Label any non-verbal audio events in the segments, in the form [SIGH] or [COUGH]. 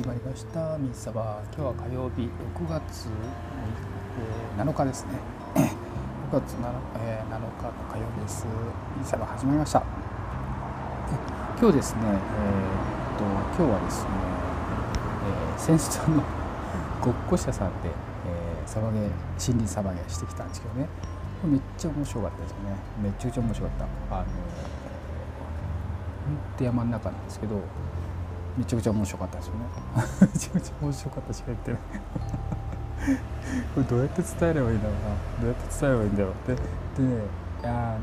始まりました。ミンサバ今日は火曜日6月7日ですね。[COUGHS] 6月 7,、えー、7日の火曜日です。ミンサバ始まりました。今日ですねえー、っと今日はですね、えー、先日の [LAUGHS] ごっこ者さんで、えー、サバゲ森林サバゲしてきたんですけどね。めっちゃ面白かったですよね。めっちゃくちゃ面白かった。あのー、山の中なんですけどめちゃくちゃ面白かったですよね。[LAUGHS] めちゃくちゃ面白かったしか言ってないこれどうやって伝えればいいんだろうな。どうやって伝えればいいんだろうって。でねあの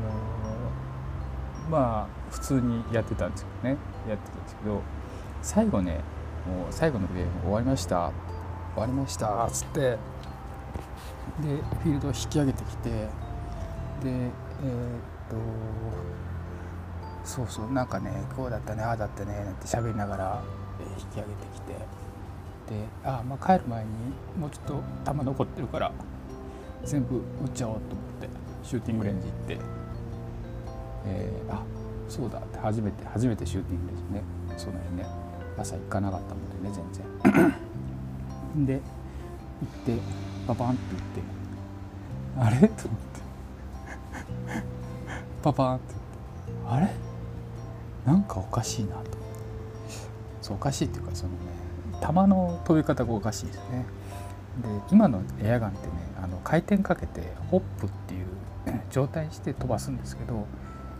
まあ普通にやってたんですけどね。やってたんですけど最後ねもう最後のゲーム終わりました。終わりましたっつって。でフィールドを引き上げてきて。でえー、っとそうそうなんかねこうだったねああだったねなんて喋りながら、引き上げてきて。であまあ帰る前にもうちょっと弾残ってるから全部撃っちゃおうと思ってシューティングレンジ行って、えー、あそうだって初めて初めてシューティングレンジね。その辺ね朝行かなかったもんでね全然。[CLEARS THROAT] で行ってババンって言って。あれ？と思って。パパンって言って。あれ？なんかおかしいなと。そうおかしいっていうかそのね球の飛び方がおかしいですね。で今のエアガンってねあの回転かけてホップっていう [COUGHS] 状態にして飛ばすんですけど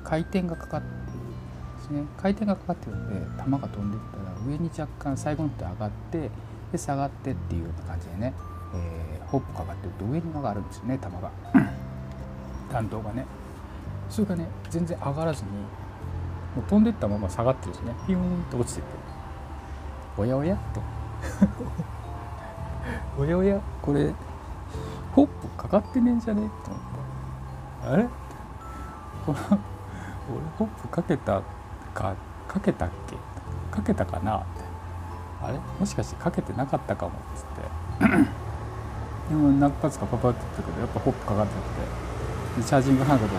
回転がかかってるんですね。回転がかかってるんで球が飛んでいったら上に若干最後の手上がってで下がってっていうような感じでね、えー、ホップかかってると上に上がるんですよね球が。[COUGHS] 弾道がね。それがね全然上がらずにもう飛んでったまま下がってるしね。ピューンと落ちてって。おやおやと。[LAUGHS] おやおやこれホップかかってねえんじゃねえと思ってあれ？[LAUGHS] この俺ホップかけたかかけたっけ？かけたかな？ってあれ？もしかしてかけてなかったかもっつって。[CLEARS THROAT] でも何発かパパって言ったけどやっぱホップかかってて。チャージングハンドルって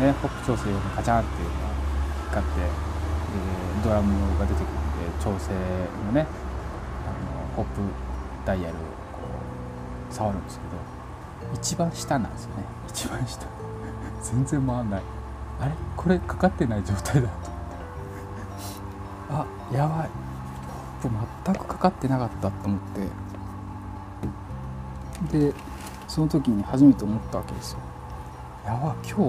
いうねホップ調整用のカチャンっていうのが使って、えー、ドラムが出てくるんで調整のねあのホップダイヤルをこう触るんですけど一番下なんですよね。一番下。[LAUGHS] 全然回んない。あれ？これかかってない状態だとあやばい。ホップ全くかかってなかったと思って。でその時に初めて思ったわけですよ。やば今日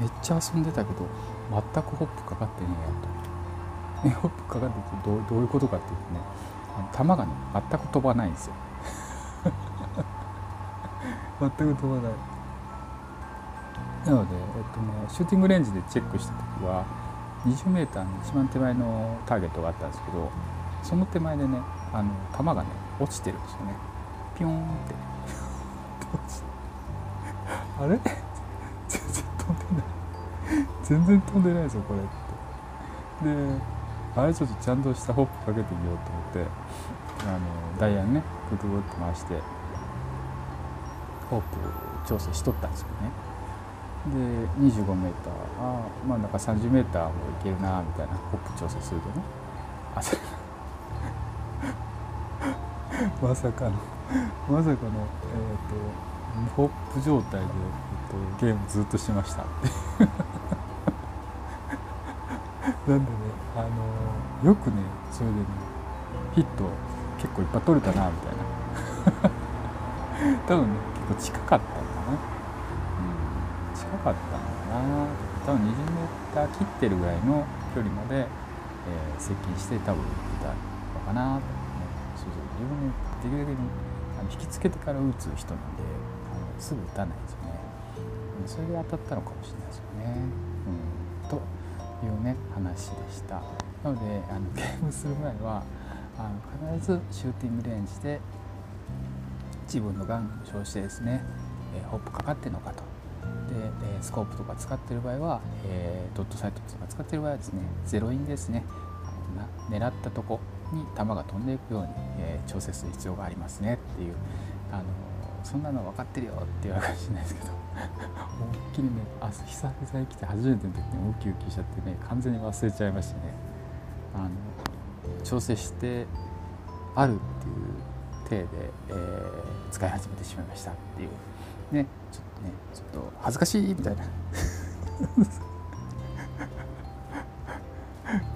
めっちゃ遊んでたけど全くホップかかってねえやと。ホップかかっててどうどういうことかっていうとね球がね全く飛ばないんですよ。[LAUGHS] 全く飛ばない。なので、えっとね、シューティングレンジでチェックした時は 20m の一番手前のターゲットがあったんですけどその手前でねあの球がね落ちてるんですよね。ピョーンって。[LAUGHS] あれ？[LAUGHS] [LAUGHS] 全然飛んでないぞこれって。であれちょっとちゃんとしたホップかけてみようと思ってあのダイヤねグググって回してホップ調整しとったんですよね。で 25m ああまあなんか 30m もいけるなみたいなホップ調整するとね。あ [LAUGHS] まさかのまさかのえっ、ー、とホップ状態で、えっと、ゲームずっとしましたなんでねあのよくねそれでねヒット結構いっぱい取れたなみたいな。[LAUGHS] 多分ね結構近かったのかな、うん、近かったのかな。多分 20m 切ってるぐらいの距離まで、えー、接近して多分打ったのかな。と、ね、そうそう。自分ねできるだけにあの引きつけてから打つ人なんであのすぐ打たないですよね。それで当たったのかもしれないですよね、うん、というね話でした。なのであのゲームする前はあの必ずシューティングレンジで自分のガンを照してですね、えー、ホップかかってるのかと。で、え、スコープとか使ってる場合は、えー、ドットサイトとか使ってる場合はですねゼロインですね。あの狙ったとこに球が飛んでいくように、えー、調整する必要がありますねっていうあのそんなの分かってるよっていうわけじゃないですけど思いっきりねあ久々に来て初めての時にウキウキしちゃってね完全に忘れちゃいましたねあの調整してあるっていう体で、えー、使い始めてしまいましたっていう。ねちょっとねちょっと恥ずかしいみたいな。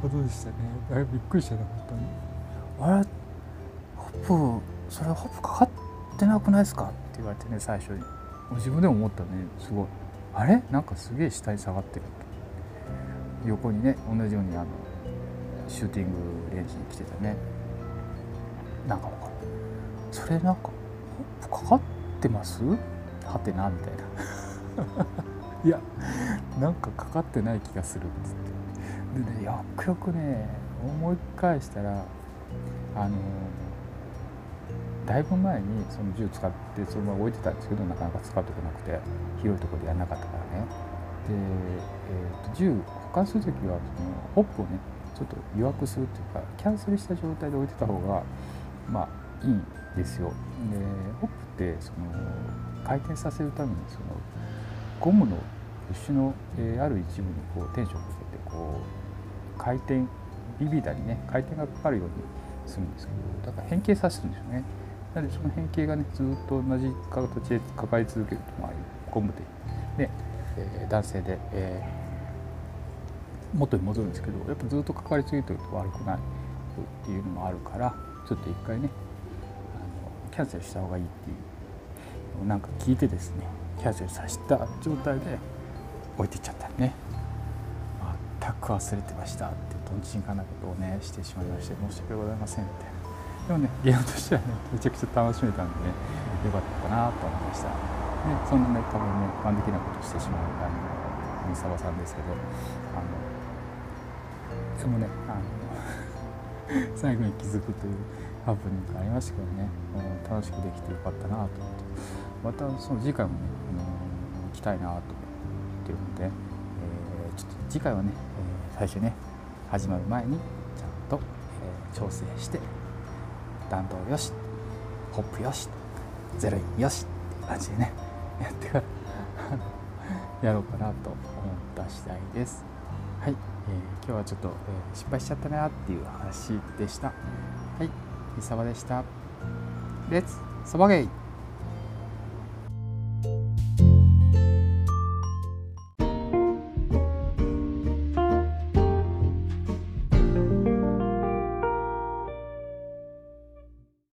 ことでしたね。あれびっくりしたな本当に。あれ？ホップそれホップかかってなくないですか？って言われてね最初に。自分でも思ったねすごい。あれ？なんかすげえ下に下がってる横にね同じようにあのシューティングレンジに来てたね。なんかわかる。それなんかかかってます？はてなみたいな。[LAUGHS] いやなんかかかってない気がする。っつってでねよくよくね思い返したらあのだいぶ前にその銃使ってそのまま置いてたんですけどなかなか使うとこなくて広いとこでやらなかったからね。で、えーと、銃保管する時はそのホップをねちょっと弱くするっていうかキャンセルした状態で置いてた方がまあいいんですよ。でホップってその回転させるためにそのゴムのブッシュの、えー、ある一部にこうテンションをかけてこう回転ビビだりね回転がかかるようにするんですけどだから変形させるんですよね。なのでその変形がねずっと同じ形でかかり続けるとまあゴムでで、えー、男性で、えー、元に戻るんですけどやっぱずっとかかり続けてると悪くないっていうのもあるからちょっと一回ねあのキャンセルした方がいいっていうなんか聞いてですねキャンセルさせた状態で置いていっちゃったね。全く忘れてましたってとんちんかなことをねしてしまいまして申し訳ございませんみたいなでもねゲームとしてはねめちゃくちゃ楽しめたんでねよかったかなと思いました、ね、そんなね多分ね一般的なことしてしまうあの三沢さんですけどあのそのねあの [LAUGHS] 最後に気づくというハプニングがありましたけどね楽しくできてよかったなと思って。またその次回もね、あの行きたいなと思ってるので、えー、ちょっと次回はね、え、最初ね始まる前にちゃんと、えー、調整して弾道よしホップよしゼロインよしって感じでね [LAUGHS] やってからやろうかなと思った次第です。はい、えー、今日はちょっと、えー、失敗しちゃったなっていう話でした。はい三沢でした。レッツサバゲイ。